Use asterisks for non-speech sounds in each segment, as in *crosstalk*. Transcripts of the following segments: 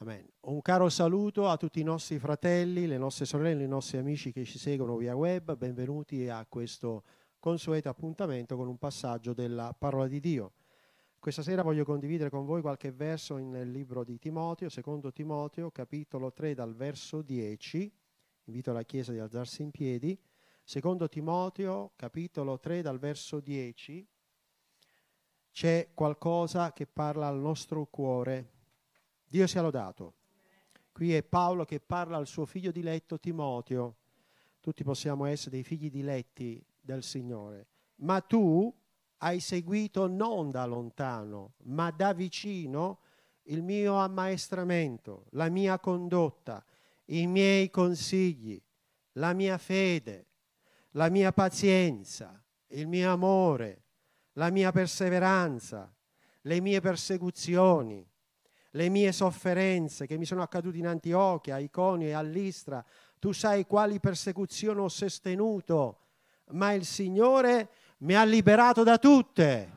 Amen. Un caro saluto a tutti i nostri fratelli, le nostre sorelle, i nostri amici che ci seguono via web. Benvenuti a questo consueto appuntamento con un passaggio della parola di Dio. Questa sera voglio condividere con voi qualche verso nel libro di Timoteo, secondo Timoteo, capitolo 3 dal verso 10. Invito la Chiesa di alzarsi in piedi. Secondo Timoteo, capitolo 3 dal verso 10, c'è qualcosa che parla al nostro cuore Dio sia lodato. Qui è Paolo che parla al suo figlio diletto Timoteo. Tutti possiamo essere dei figli diletti del Signore. Ma tu hai seguito non da lontano, ma da vicino il mio ammaestramento, la mia condotta, i miei consigli, la mia fede, la mia pazienza, il mio amore, la mia perseveranza, le mie persecuzioni le mie sofferenze che mi sono accadute in Antiochia, a Iconio e all'Istra. Tu sai quali persecuzioni ho sostenuto, ma il Signore mi ha liberato da tutte.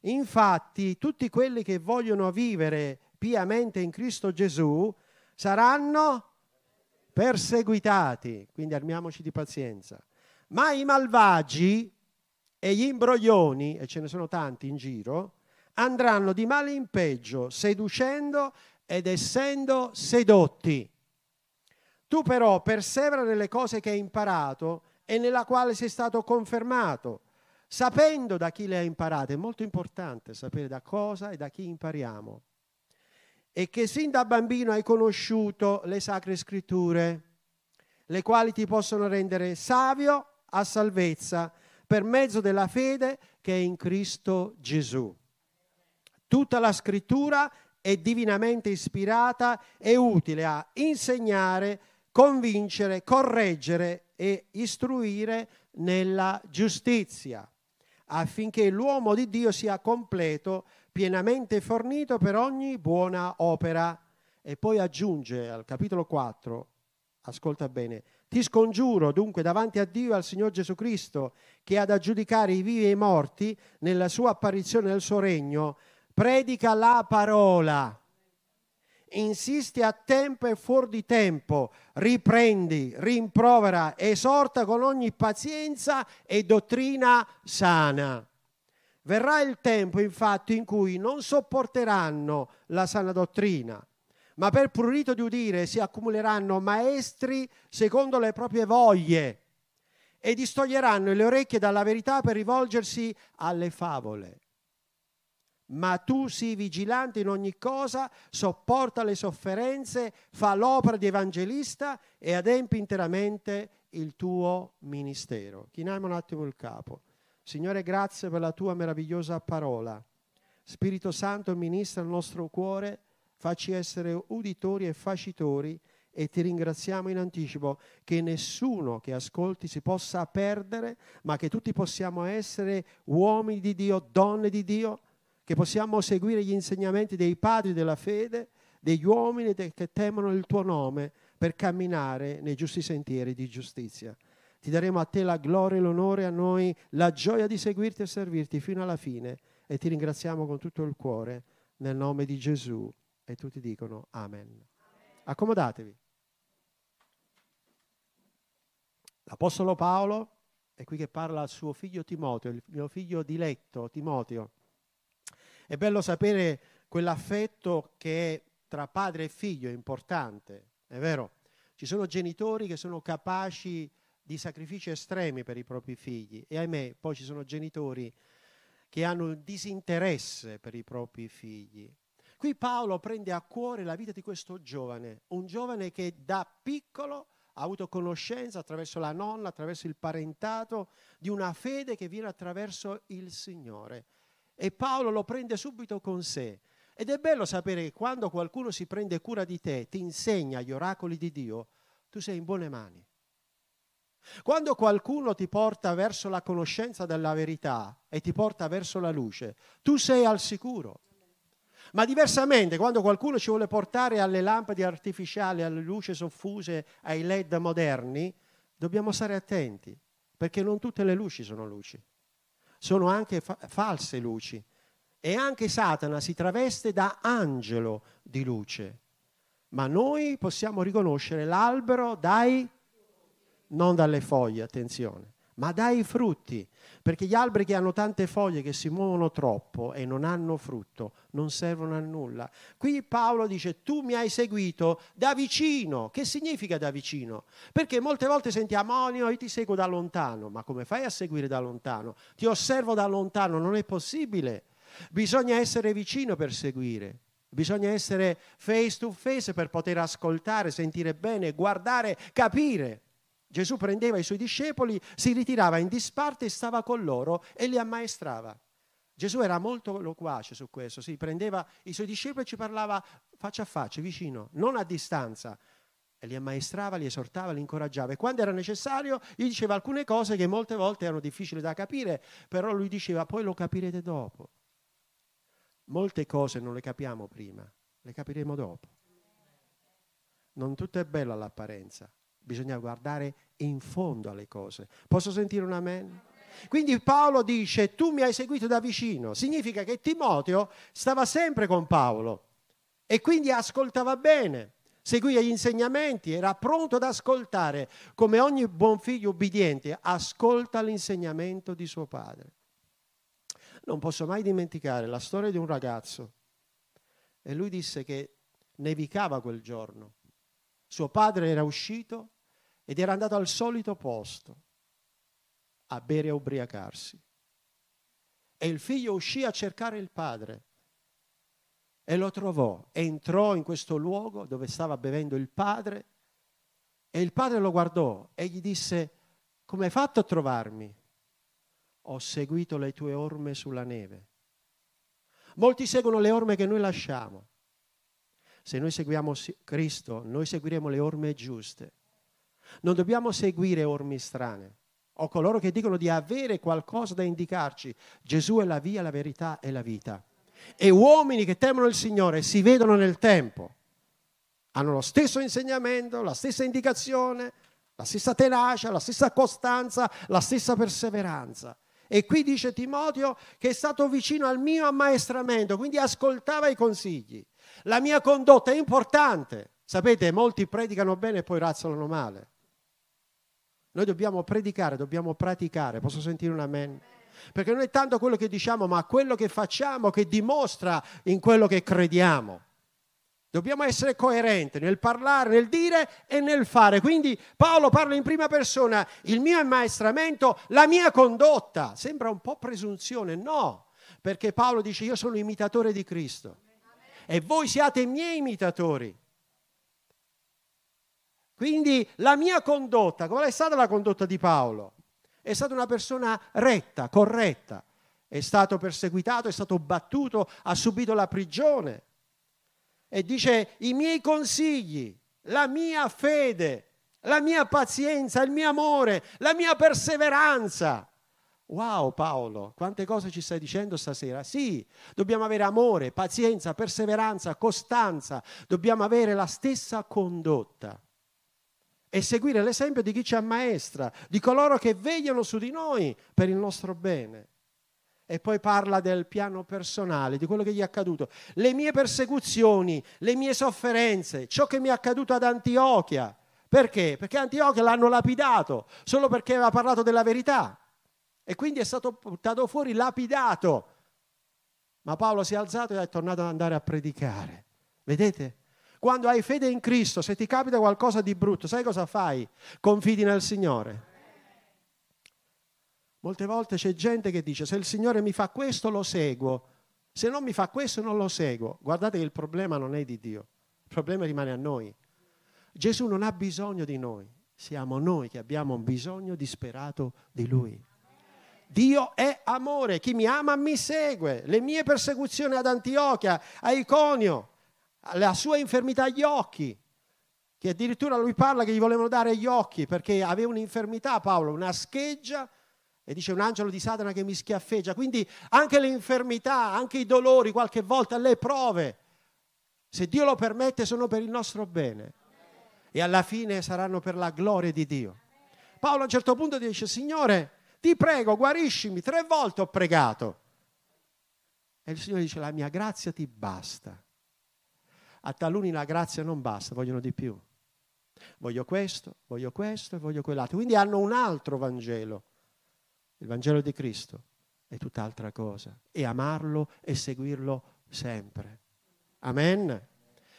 Infatti, tutti quelli che vogliono vivere piamente in Cristo Gesù saranno perseguitati, quindi armiamoci di pazienza. Ma i malvagi e gli imbroglioni, e ce ne sono tanti in giro, andranno di male in peggio, seducendo ed essendo sedotti. Tu però persevera nelle cose che hai imparato e nella quale sei stato confermato, sapendo da chi le hai imparate. È molto importante sapere da cosa e da chi impariamo. E che sin da bambino hai conosciuto le sacre scritture, le quali ti possono rendere savio a salvezza per mezzo della fede che è in Cristo Gesù. Tutta la scrittura è divinamente ispirata e utile a insegnare, convincere, correggere e istruire nella giustizia, affinché l'uomo di Dio sia completo, pienamente fornito per ogni buona opera. E poi aggiunge al capitolo 4, ascolta bene, ti scongiuro dunque davanti a Dio e al Signore Gesù Cristo, che ha da giudicare i vivi e i morti nella sua apparizione nel suo regno, predica la parola, insisti a tempo e fuori di tempo, riprendi, rimprovera, esorta con ogni pazienza e dottrina sana. Verrà il tempo infatti in cui non sopporteranno la sana dottrina, ma per prurito di udire si accumuleranno maestri secondo le proprie voglie e distoglieranno le orecchie dalla verità per rivolgersi alle favole ma tu sii vigilante in ogni cosa, sopporta le sofferenze, fa l'opera di evangelista e adempi interamente il tuo ministero. Chiniamo un attimo il capo. Signore, grazie per la tua meravigliosa parola. Spirito Santo, ministra il nostro cuore, facci essere uditori e facitori e ti ringraziamo in anticipo che nessuno che ascolti si possa perdere, ma che tutti possiamo essere uomini di Dio, donne di Dio, che possiamo seguire gli insegnamenti dei padri della fede, degli uomini che temono il tuo nome per camminare nei giusti sentieri di giustizia. Ti daremo a te la gloria e l'onore, a noi la gioia di seguirti e servirti fino alla fine e ti ringraziamo con tutto il cuore nel nome di Gesù. E tutti dicono Amen. Amen. Accomodatevi. L'Apostolo Paolo è qui che parla al suo figlio Timoteo, il mio figlio diletto Timoteo è bello sapere quell'affetto che è tra padre e figlio è importante, è vero? Ci sono genitori che sono capaci di sacrifici estremi per i propri figli e ahimè poi ci sono genitori che hanno un disinteresse per i propri figli. Qui Paolo prende a cuore la vita di questo giovane, un giovane che da piccolo ha avuto conoscenza attraverso la nonna, attraverso il parentato, di una fede che viene attraverso il Signore e Paolo lo prende subito con sé. Ed è bello sapere che quando qualcuno si prende cura di te, ti insegna gli oracoli di Dio, tu sei in buone mani. Quando qualcuno ti porta verso la conoscenza della verità e ti porta verso la luce, tu sei al sicuro. Ma diversamente, quando qualcuno ci vuole portare alle lampade artificiali, alle luci soffuse, ai LED moderni, dobbiamo stare attenti, perché non tutte le luci sono luci sono anche fa- false luci. E anche Satana si traveste da angelo di luce. Ma noi possiamo riconoscere l'albero dai, non dalle foglie, attenzione, ma dai frutti, perché gli alberi che hanno tante foglie che si muovono troppo e non hanno frutto non servono a nulla. Qui Paolo dice tu mi hai seguito da vicino. Che significa da vicino? Perché molte volte sentiamo oh io ti seguo da lontano, ma come fai a seguire da lontano? Ti osservo da lontano, non è possibile. Bisogna essere vicino per seguire. Bisogna essere face to face per poter ascoltare, sentire bene, guardare, capire. Gesù prendeva i suoi discepoli, si ritirava in disparte e stava con loro e li ammaestrava. Gesù era molto loquace su questo, si prendeva i suoi discepoli e ci parlava faccia a faccia, vicino, non a distanza. E li ammaestrava, li esortava, li incoraggiava. E quando era necessario, gli diceva alcune cose che molte volte erano difficili da capire, però lui diceva poi lo capirete dopo. Molte cose non le capiamo prima, le capiremo dopo. Non tutto è bello all'apparenza, bisogna guardare in fondo alle cose. Posso sentire un amen? Quindi Paolo dice, tu mi hai seguito da vicino, significa che Timoteo stava sempre con Paolo e quindi ascoltava bene, seguiva gli insegnamenti, era pronto ad ascoltare, come ogni buon figlio ubbidiente, ascolta l'insegnamento di suo padre. Non posso mai dimenticare la storia di un ragazzo e lui disse che nevicava quel giorno. Suo padre era uscito ed era andato al solito posto a bere e ubriacarsi. E il figlio uscì a cercare il padre e lo trovò. Entrò in questo luogo dove stava bevendo il padre e il padre lo guardò e gli disse, come hai fatto a trovarmi? Ho seguito le tue orme sulla neve. Molti seguono le orme che noi lasciamo. Se noi seguiamo Cristo, noi seguiremo le orme giuste. Non dobbiamo seguire orme strane o coloro che dicono di avere qualcosa da indicarci. Gesù è la via, la verità e la vita. E uomini che temono il Signore si vedono nel tempo. Hanno lo stesso insegnamento, la stessa indicazione, la stessa tenacia, la stessa costanza, la stessa perseveranza. E qui dice Timoteo che è stato vicino al mio ammaestramento, quindi ascoltava i consigli. La mia condotta è importante. Sapete, molti predicano bene e poi razzolano male. Noi dobbiamo predicare, dobbiamo praticare. Posso sentire un amen? Perché non è tanto quello che diciamo, ma quello che facciamo che dimostra in quello che crediamo. Dobbiamo essere coerenti nel parlare, nel dire e nel fare. Quindi Paolo parla in prima persona, il mio ammaestramento, la mia condotta. Sembra un po' presunzione, no, perché Paolo dice io sono imitatore di Cristo e voi siate miei imitatori. Quindi la mia condotta, qual è stata la condotta di Paolo? È stata una persona retta, corretta, è stato perseguitato, è stato battuto, ha subito la prigione. E dice i miei consigli, la mia fede, la mia pazienza, il mio amore, la mia perseveranza. Wow Paolo, quante cose ci stai dicendo stasera? Sì, dobbiamo avere amore, pazienza, perseveranza, costanza, dobbiamo avere la stessa condotta e seguire l'esempio di chi ci ammaestra, di coloro che vegliano su di noi per il nostro bene. E poi parla del piano personale, di quello che gli è accaduto. Le mie persecuzioni, le mie sofferenze, ciò che mi è accaduto ad Antiochia. Perché? Perché Antiochia l'hanno lapidato solo perché aveva parlato della verità. E quindi è stato buttato fuori lapidato. Ma Paolo si è alzato e è tornato ad andare a predicare. Vedete? Quando hai fede in Cristo, se ti capita qualcosa di brutto, sai cosa fai? Confidi nel Signore. Molte volte c'è gente che dice se il Signore mi fa questo lo seguo, se non mi fa questo non lo seguo. Guardate che il problema non è di Dio, il problema rimane a noi. Gesù non ha bisogno di noi, siamo noi che abbiamo un bisogno disperato di Lui. Dio è amore, chi mi ama mi segue. Le mie persecuzioni ad Antiochia, a Iconio, la sua infermità agli occhi, che addirittura lui parla che gli volevano dare gli occhi perché aveva un'infermità Paolo, una scheggia e dice un angelo di Satana che mi schiaffeggia. Quindi anche le infermità, anche i dolori, qualche volta le prove, se Dio lo permette, sono per il nostro bene e alla fine saranno per la gloria di Dio. Paolo a un certo punto dice, Signore, ti prego, guariscimi, tre volte ho pregato. E il Signore dice, la mia grazia ti basta a taluni la grazia non basta, vogliono di più. Voglio questo, voglio questo e voglio quell'altro. Quindi hanno un altro Vangelo. Il Vangelo di Cristo è tutt'altra cosa. E amarlo e seguirlo sempre. Amen.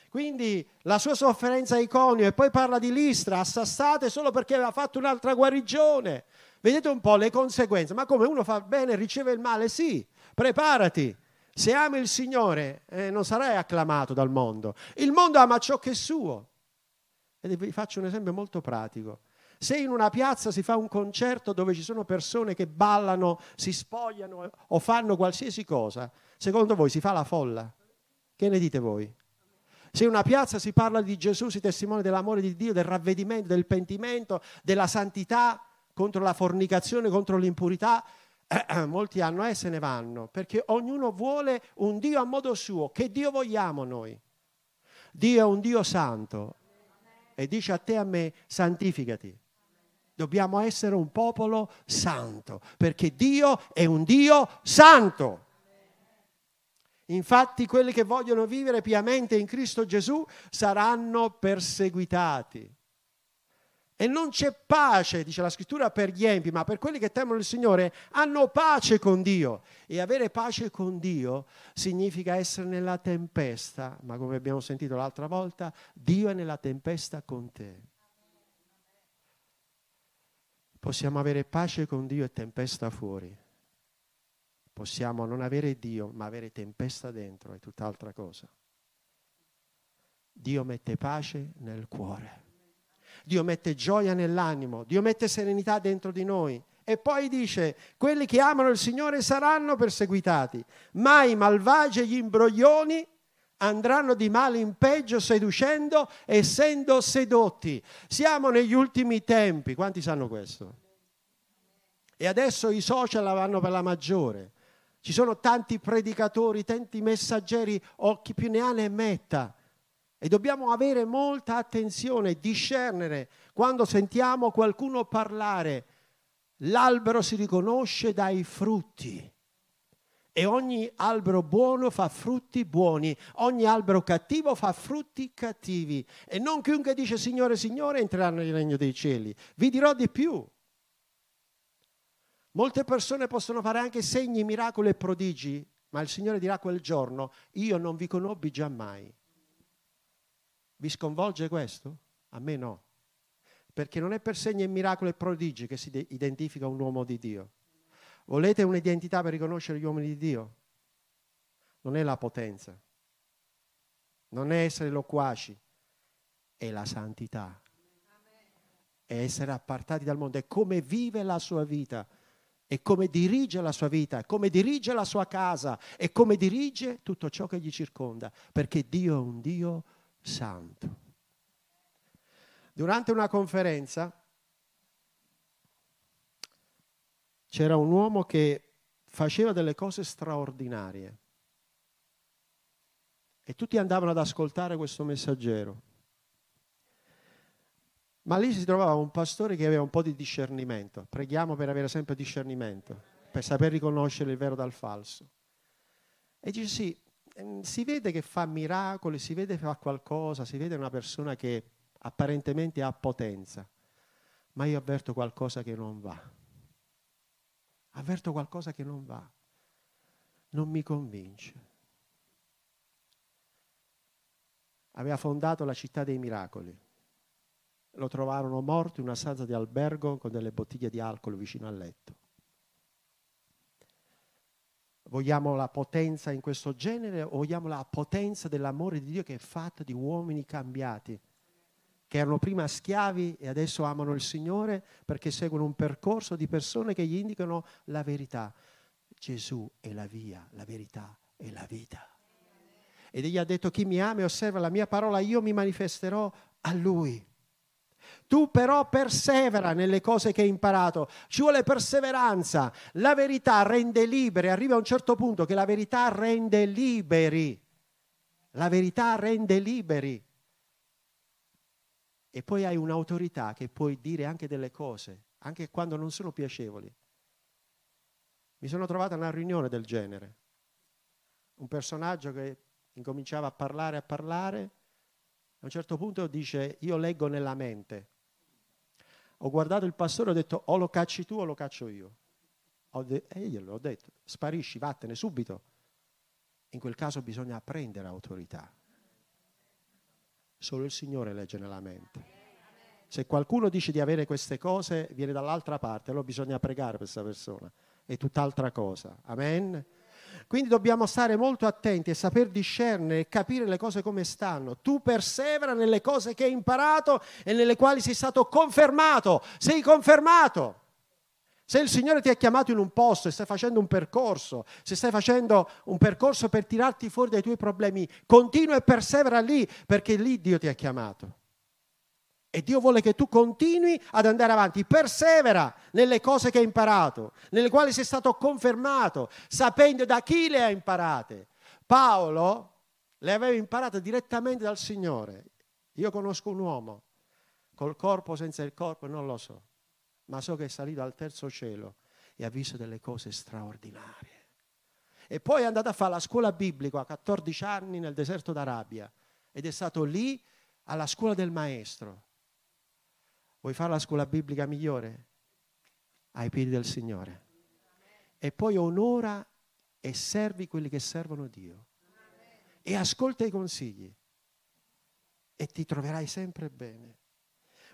Quindi la sua sofferenza a Iconio e poi parla di Listra, assassate solo perché aveva fatto un'altra guarigione. Vedete un po' le conseguenze. Ma come uno fa bene riceve il male? Sì, preparati. Se ami il Signore eh, non sarai acclamato dal mondo. Il mondo ama ciò che è suo. E vi faccio un esempio molto pratico. Se in una piazza si fa un concerto dove ci sono persone che ballano, si spogliano o fanno qualsiasi cosa, secondo voi si fa la folla? Che ne dite voi? Se in una piazza si parla di Gesù, si testimonia dell'amore di Dio, del ravvedimento, del pentimento, della santità contro la fornicazione, contro l'impurità, *clears throat* molti hanno e se ne vanno, perché ognuno vuole un Dio a modo suo. Che Dio vogliamo noi? Dio è un Dio santo e dice a te e a me, santificati. Dobbiamo essere un popolo santo, perché Dio è un Dio santo. Infatti quelli che vogliono vivere piamente in Cristo Gesù saranno perseguitati. E non c'è pace, dice la scrittura, per gli empi, ma per quelli che temono il Signore hanno pace con Dio. E avere pace con Dio significa essere nella tempesta, ma come abbiamo sentito l'altra volta, Dio è nella tempesta con te. Possiamo avere pace con Dio e tempesta fuori. Possiamo non avere Dio, ma avere tempesta dentro, è tutt'altra cosa. Dio mette pace nel cuore. Dio mette gioia nell'animo, Dio mette serenità dentro di noi. E poi dice, quelli che amano il Signore saranno perseguitati, ma i malvagi e gli imbroglioni andranno di male in peggio seducendo, essendo sedotti. Siamo negli ultimi tempi, quanti sanno questo? E adesso i social vanno per la maggiore. Ci sono tanti predicatori, tanti messaggeri, o chi più ne ha ne metta. E dobbiamo avere molta attenzione, discernere quando sentiamo qualcuno parlare. L'albero si riconosce dai frutti. E ogni albero buono fa frutti buoni, ogni albero cattivo fa frutti cattivi. E non chiunque dice Signore, Signore entrerà nel regno dei cieli. Vi dirò di più. Molte persone possono fare anche segni, miracoli e prodigi, ma il Signore dirà quel giorno, io non vi conobbi già mai. Vi sconvolge questo? A me no. Perché non è per segni e miracoli e prodigi che si identifica un uomo di Dio. Volete un'identità per riconoscere gli uomini di Dio? Non è la potenza, non è essere loquaci, è la santità. È essere appartati dal mondo, è come vive la sua vita e come dirige la sua vita, come dirige la sua casa e come dirige tutto ciò che gli circonda, perché Dio è un Dio santo. Durante una conferenza c'era un uomo che faceva delle cose straordinarie e tutti andavano ad ascoltare questo messaggero. Ma lì si trovava un pastore che aveva un po' di discernimento. Preghiamo per avere sempre discernimento, per saper riconoscere il vero dal falso. E dice sì, si vede che fa miracoli, si vede che fa qualcosa, si vede una persona che apparentemente ha potenza, ma io avverto qualcosa che non va. Avverto qualcosa che non va. Non mi convince. Aveva fondato la città dei miracoli lo trovarono morto in una stanza di albergo con delle bottiglie di alcol vicino al letto. Vogliamo la potenza in questo genere o vogliamo la potenza dell'amore di Dio che è fatta di uomini cambiati, che erano prima schiavi e adesso amano il Signore perché seguono un percorso di persone che gli indicano la verità. Gesù è la via, la verità e la vita. Ed egli ha detto chi mi ama e osserva la mia parola, io mi manifesterò a lui. Tu però persevera nelle cose che hai imparato, ci vuole perseveranza. La verità rende liberi, arriva a un certo punto che la verità rende liberi. La verità rende liberi. E poi hai un'autorità che puoi dire anche delle cose, anche quando non sono piacevoli. Mi sono trovato a una riunione del genere. Un personaggio che incominciava a parlare, a parlare. A un certo punto dice, io leggo nella mente. Ho guardato il pastore e ho detto, o lo cacci tu o lo caccio io. De- e io l'ho detto, sparisci, vattene subito. In quel caso bisogna prendere autorità. Solo il Signore legge nella mente. Se qualcuno dice di avere queste cose, viene dall'altra parte, allora bisogna pregare per questa persona. È tutt'altra cosa. Amen. Quindi dobbiamo stare molto attenti e saper discernere e capire le cose come stanno. Tu persevera nelle cose che hai imparato e nelle quali sei stato confermato. Sei confermato. Se il Signore ti ha chiamato in un posto e stai facendo un percorso, se stai facendo un percorso per tirarti fuori dai tuoi problemi, continua e persevera lì perché lì Dio ti ha chiamato. E Dio vuole che tu continui ad andare avanti, persevera nelle cose che hai imparato, nelle quali sei stato confermato, sapendo da chi le hai imparate. Paolo le aveva imparate direttamente dal Signore. Io conosco un uomo, col corpo senza il corpo, non lo so, ma so che è salito al terzo cielo e ha visto delle cose straordinarie. E poi è andato a fare la scuola biblica a 14 anni nel deserto d'Arabia ed è stato lì alla scuola del maestro Vuoi fare la scuola biblica migliore? Ai piedi del Signore. E poi onora e servi quelli che servono Dio. E ascolta i consigli. E ti troverai sempre bene.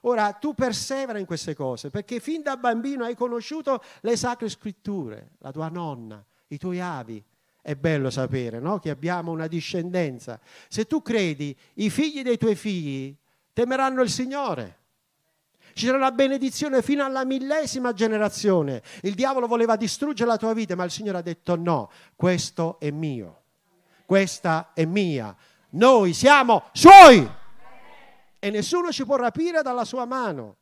Ora, tu persevera in queste cose, perché fin da bambino hai conosciuto le sacre scritture, la tua nonna, i tuoi avi. È bello sapere no? che abbiamo una discendenza. Se tu credi, i figli dei tuoi figli temeranno il Signore ci sarà la benedizione fino alla millesima generazione. Il diavolo voleva distruggere la tua vita, ma il Signore ha detto no, questo è mio, questa è mia. Noi siamo suoi e nessuno ci può rapire dalla sua mano.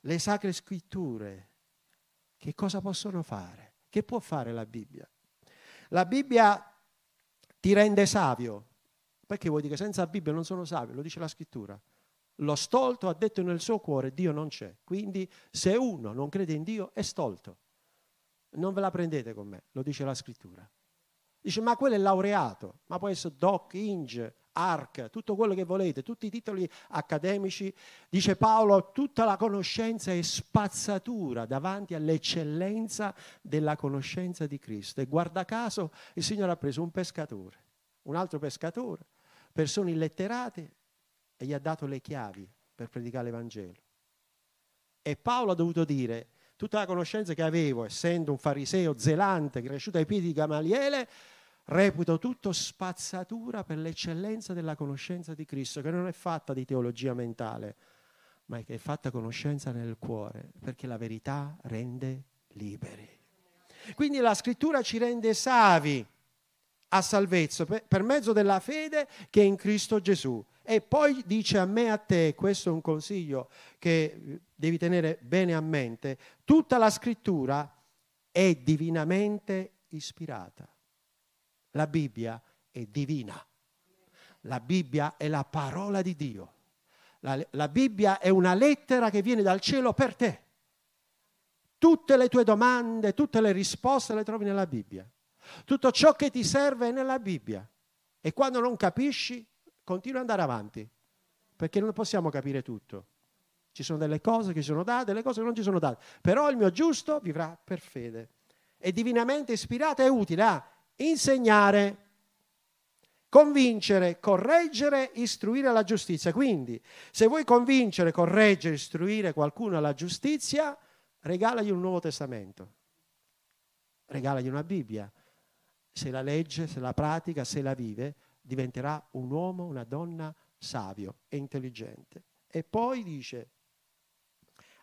Le sacre scritture, che cosa possono fare? Che può fare la Bibbia? La Bibbia ti rende savio. Perché vuoi dire che senza Bibbia non sono savio? Lo dice la scrittura. Lo stolto ha detto nel suo cuore Dio non c'è. Quindi se uno non crede in Dio è stolto. Non ve la prendete con me, lo dice la scrittura. Dice ma quello è laureato, ma può essere doc, inge, arc, tutto quello che volete, tutti i titoli accademici. Dice Paolo, tutta la conoscenza è spazzatura davanti all'eccellenza della conoscenza di Cristo. E guarda caso il Signore ha preso un pescatore, un altro pescatore, persone illetterate e gli ha dato le chiavi per predicare l'Evangelo. E Paolo ha dovuto dire, tutta la conoscenza che avevo, essendo un fariseo zelante, cresciuto ai piedi di Gamaliele, reputo tutto spazzatura per l'eccellenza della conoscenza di Cristo, che non è fatta di teologia mentale, ma che è fatta conoscenza nel cuore, perché la verità rende liberi. Quindi la scrittura ci rende savi a salvezza per mezzo della fede che è in Cristo Gesù. E poi dice a me e a te, questo è un consiglio che devi tenere bene a mente, tutta la scrittura è divinamente ispirata. La Bibbia è divina. La Bibbia è la parola di Dio. La, la, Bibbia è una lettera che viene dal cielo per te. Tutte le tue domande, tutte le risposte le trovi nella Bibbia. Tutto ciò che ti serve è nella Bibbia. E quando non capisci, continua ad andare avanti, perché non possiamo capire tutto. Ci sono delle cose che ci sono date, delle cose che non ci sono date. Però il mio giusto vivrà per fede. È divinamente ispirata e utile a insegnare, convincere, correggere, istruire alla giustizia. Quindi, se vuoi convincere, correggere, istruire qualcuno alla giustizia, regalagli un Nuovo Testamento. Regalagli una Bibbia. Se la legge, se la pratica, se la vive, diventerà un uomo, una donna savio e intelligente. E poi dice,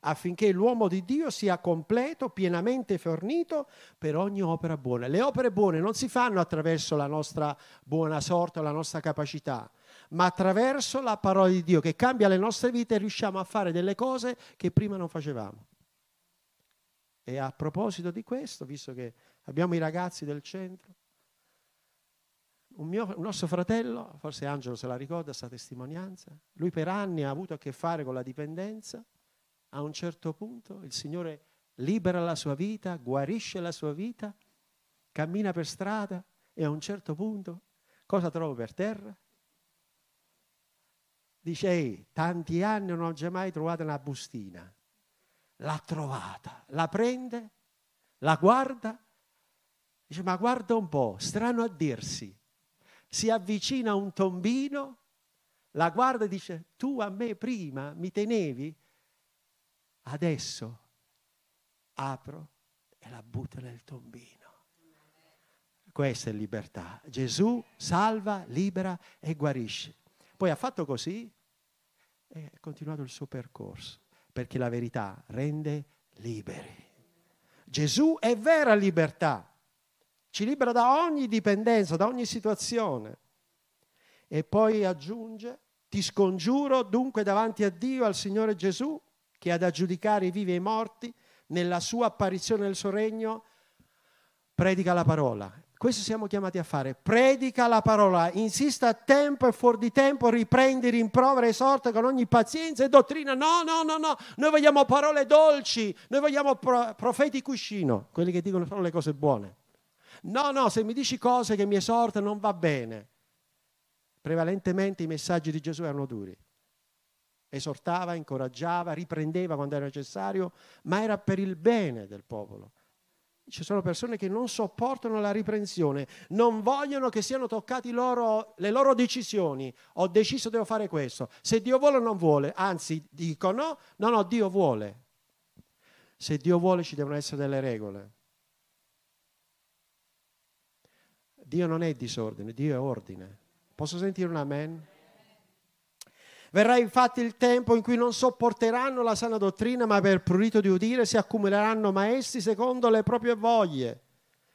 affinché l'uomo di Dio sia completo, pienamente fornito per ogni opera buona. Le opere buone non si fanno attraverso la nostra buona sorte o la nostra capacità, ma attraverso la parola di Dio che cambia le nostre vite e riusciamo a fare delle cose che prima non facevamo. E a proposito di questo, visto che abbiamo i ragazzi del centro, un, mio, un nostro fratello, forse Angelo se la ricorda, questa testimonianza, lui per anni ha avuto a che fare con la dipendenza, a un certo punto il Signore libera la sua vita, guarisce la sua vita, cammina per strada E a un certo punto, cosa trovo per terra? Dice, ehi, tanti anni non ho mai trovato una bustina. L'ha trovata, la prende, la guarda, dice, ma guarda un po', strano a dirsi. Si avvicina a un tombino, la guarda e dice, tu a me prima mi tenevi, adesso apro e la butto nel tombino. Questa è libertà. Gesù salva, libera e guarisce. Poi ha fatto così e ha continuato il suo percorso, perché la verità rende liberi. Gesù è vera libertà, ci libera da ogni dipendenza, da ogni situazione. E poi aggiunge, ti scongiuro dunque davanti a Dio, al Signore Gesù, che ha da giudicare i vivi e i morti, nella sua apparizione nel suo regno, predica la parola. Questo siamo chiamati a fare. Predica la parola, insista a tempo e fuori di tempo, riprendi, rimprovera, esorta con ogni pazienza e dottrina. No, no, no, no. Noi vogliamo parole dolci, noi vogliamo pro- profeti cuscino, quelli che dicono solo le cose buone. No, no, se mi dici cose che mi esortano non va bene. Prevalentemente i messaggi di Gesù erano duri. Esortava, incoraggiava, riprendeva quando era necessario, ma era per il bene del popolo. Ci sono persone che non sopportano la riprensione, non vogliono che siano toccate le loro decisioni. Ho deciso devo fare questo. Se Dio vuole o non vuole, anzi dicono no, no, Dio vuole. Se Dio vuole ci devono essere delle regole. Dio non è disordine, Dio è ordine. Posso sentire un amen? Verrà infatti il tempo in cui non sopporteranno la sana dottrina, ma per prurito di udire si accumuleranno maestri secondo le proprie voglie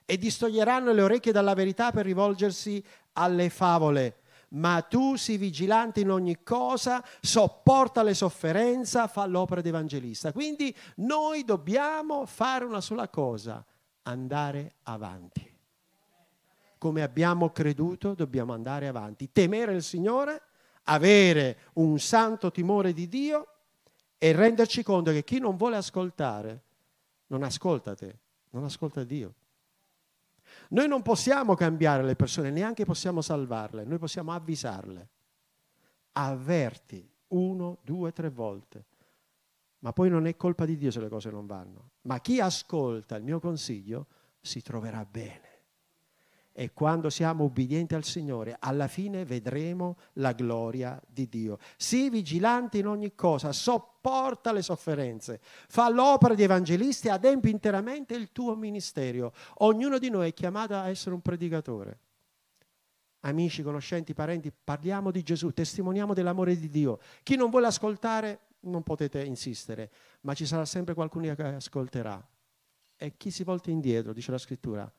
e distoglieranno le orecchie dalla verità per rivolgersi alle favole. Ma tu sii vigilante in ogni cosa, sopporta le sofferenze, fa l'opera d'evangelista. Quindi noi dobbiamo fare una sola cosa, andare avanti. Come abbiamo creduto, dobbiamo andare avanti. Temere il Signore avere un santo timore di Dio e renderci conto che chi non vuole ascoltare non ascolta te, non ascolta Dio. Noi non possiamo cambiare le persone, neanche possiamo salvarle, noi possiamo avvisarle. Avverti uno, due, tre volte. Ma poi non è colpa di Dio se le cose non vanno. Ma chi ascolta il mio consiglio si troverà bene e quando siamo ubbidienti al Signore, alla fine vedremo la gloria di Dio. Sii vigilante in ogni cosa, sopporta le sofferenze, fa l'opera di evangelisti e adempi interamente il tuo ministero. Ognuno di noi è chiamato a essere un predicatore. Amici, conoscenti, parenti, parliamo di Gesù, testimoniamo dell'amore di Dio. Chi non vuole ascoltare, non potete insistere, ma ci sarà sempre qualcuno che ascolterà. E chi si volta indietro, dice la scrittura,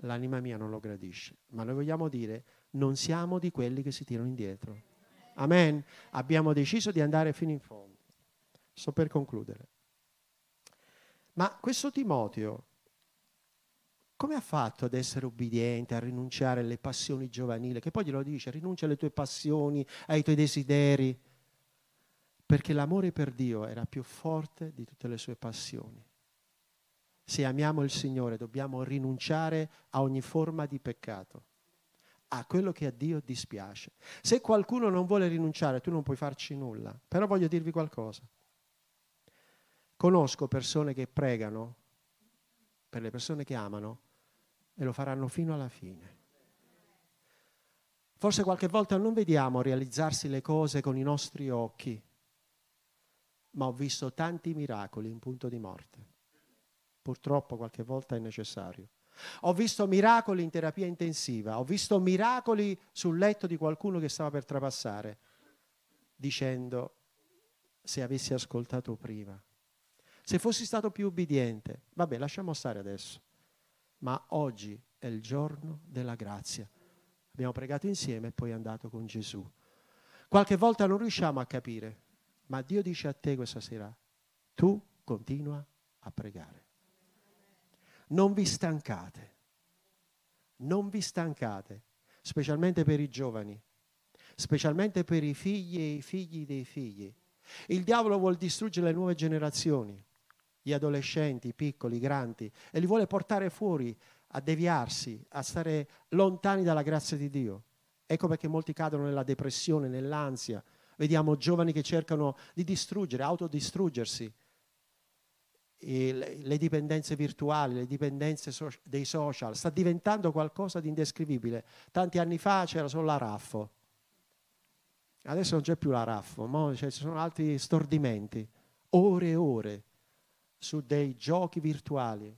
l'anima mia non lo gradisce. Ma noi vogliamo dire, non siamo di quelli che si tirano indietro. Amen. Abbiamo deciso di andare fino in fondo. Sto per concludere. Ma questo Timoteo, come ha fatto ad essere ubbidiente, a rinunciare alle passioni giovanili? Che poi glielo dice, rinuncia alle tue passioni, ai tuoi desideri, perché l'amore per Dio era più forte di tutte le sue passioni se amiamo il Signore dobbiamo rinunciare a ogni forma di peccato, a quello che a Dio dispiace. Se qualcuno non vuole rinunciare, tu non puoi farci nulla. Però voglio dirvi qualcosa. Conosco persone che pregano per le persone che amano e lo faranno fino alla fine. Forse qualche volta non vediamo realizzarsi le cose con i nostri occhi, ma ho visto tanti miracoli in punto di morte. Purtroppo qualche volta è necessario. Ho visto miracoli in terapia intensiva, ho visto miracoli sul letto di qualcuno che stava per trapassare, dicendo se avessi ascoltato prima, se fossi stato più ubbidiente, vabbè lasciamo stare adesso, ma oggi è il giorno della grazia. Abbiamo pregato insieme e poi è andato con Gesù. Qualche volta non riusciamo a capire, ma Dio dice a te questa sera, tu continua a pregare. Non vi stancate, non vi stancate, specialmente per i giovani, specialmente per i figli e i figli dei figli. Il diavolo vuole distruggere le nuove generazioni, gli adolescenti, i piccoli, i grandi, e li vuole portare fuori a deviarsi, a stare lontani dalla grazia di Dio. Ecco perché molti cadono nella depressione, nell'ansia. Vediamo giovani che cercano di distruggere, autodistruggersi. Le, dipendenze virtuali, le dipendenze dei social, sta diventando qualcosa di indescrivibile. Tanti anni fa c'era solo la raffo, adesso non c'è più la raffo, cioè, ci sono altri stordimenti, ore e ore su dei giochi virtuali.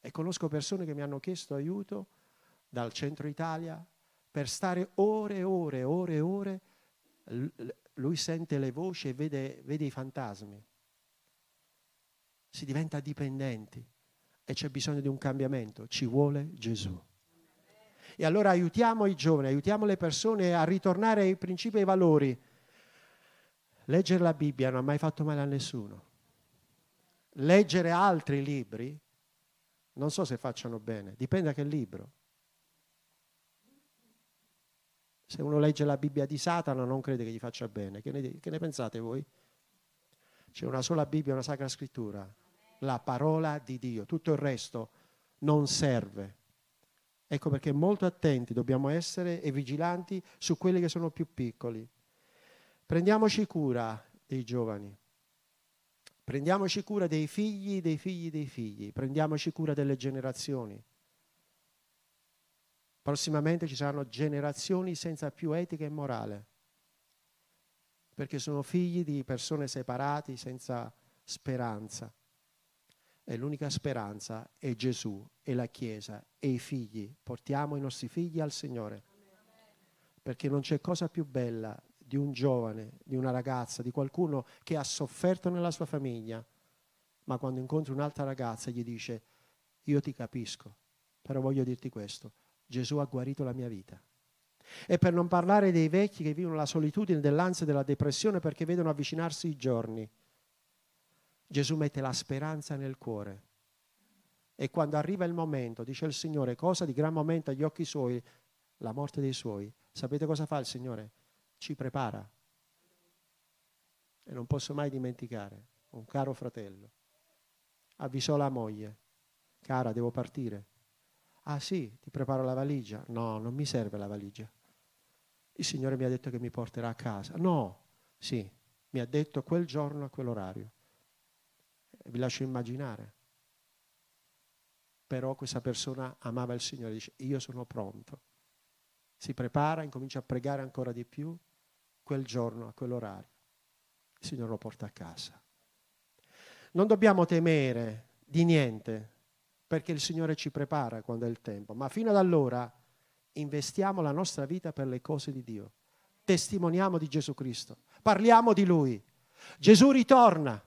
E conosco persone che mi hanno chiesto aiuto dal centro Italia per stare ore e ore, ore e ore. Lui sente le voci e vede, vede i fantasmi. Si diventa dipendenti e c'è bisogno di un cambiamento. Ci vuole Gesù. E allora aiutiamo i giovani, aiutiamo le persone a ritornare ai principi e ai valori. Leggere la Bibbia non ha mai fatto male a nessuno. Leggere altri libri non so se facciano bene, dipende da che libro. Se uno legge la Bibbia di Satana non crede che gli faccia bene. Che ne, che ne pensate voi? C'è una sola Bibbia, una sacra scrittura, la parola di Dio. Tutto il resto non serve. Ecco perché molto attenti dobbiamo essere e vigilanti su quelli che sono più piccoli. Prendiamoci cura dei giovani. Prendiamoci cura dei figli, dei figli, dei figli, prendiamoci cura delle generazioni. Prossimamente ci saranno generazioni senza più etica e morale, perché sono figli di persone separate, senza speranza. E l'unica speranza è Gesù, e la Chiesa e i figli. Portiamo i nostri figli al Signore, perché non c'è cosa più bella di un giovane, di una ragazza, di qualcuno che ha sofferto nella sua famiglia, ma quando incontri un'altra ragazza gli dice, io ti capisco, però voglio dirti questo, Gesù ha guarito la mia vita. E per non parlare dei vecchi che vivono la solitudine dell'ansia e della depressione perché vedono avvicinarsi i giorni. Gesù mette la speranza nel cuore. E quando arriva il momento, dice il Signore, cosa di gran momento agli occhi suoi, la morte dei suoi. Sapete cosa fa il Signore? ci prepara. E non posso mai dimenticare un caro fratello. Avvisò la moglie, cara, devo partire. Ah sì, ti preparo la valigia. No, non mi serve la valigia. Il Signore mi ha detto che mi porterà a casa. No, sì, mi ha detto quel giorno a quell'orario. Vi lascio immaginare. Però questa persona amava il Signore, dice io sono pronto. Si prepara, incomincia a pregare ancora di più quel giorno, a quell'orario. Il Signore lo porta a casa. Non dobbiamo temere di niente, perché il Signore ci prepara quando è il tempo, ma fino ad allora investiamo la nostra vita per le cose di Dio. Testimoniamo di Gesù Cristo, parliamo di Lui. Gesù ritorna,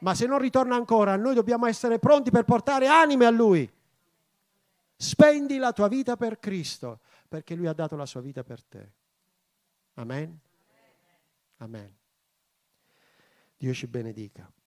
ma se non ritorna ancora, noi dobbiamo essere pronti per portare anime a Lui. Spendi la tua vita per Cristo, perché Lui ha dato la sua vita per te. Amen. Amen. Dio ci benedica.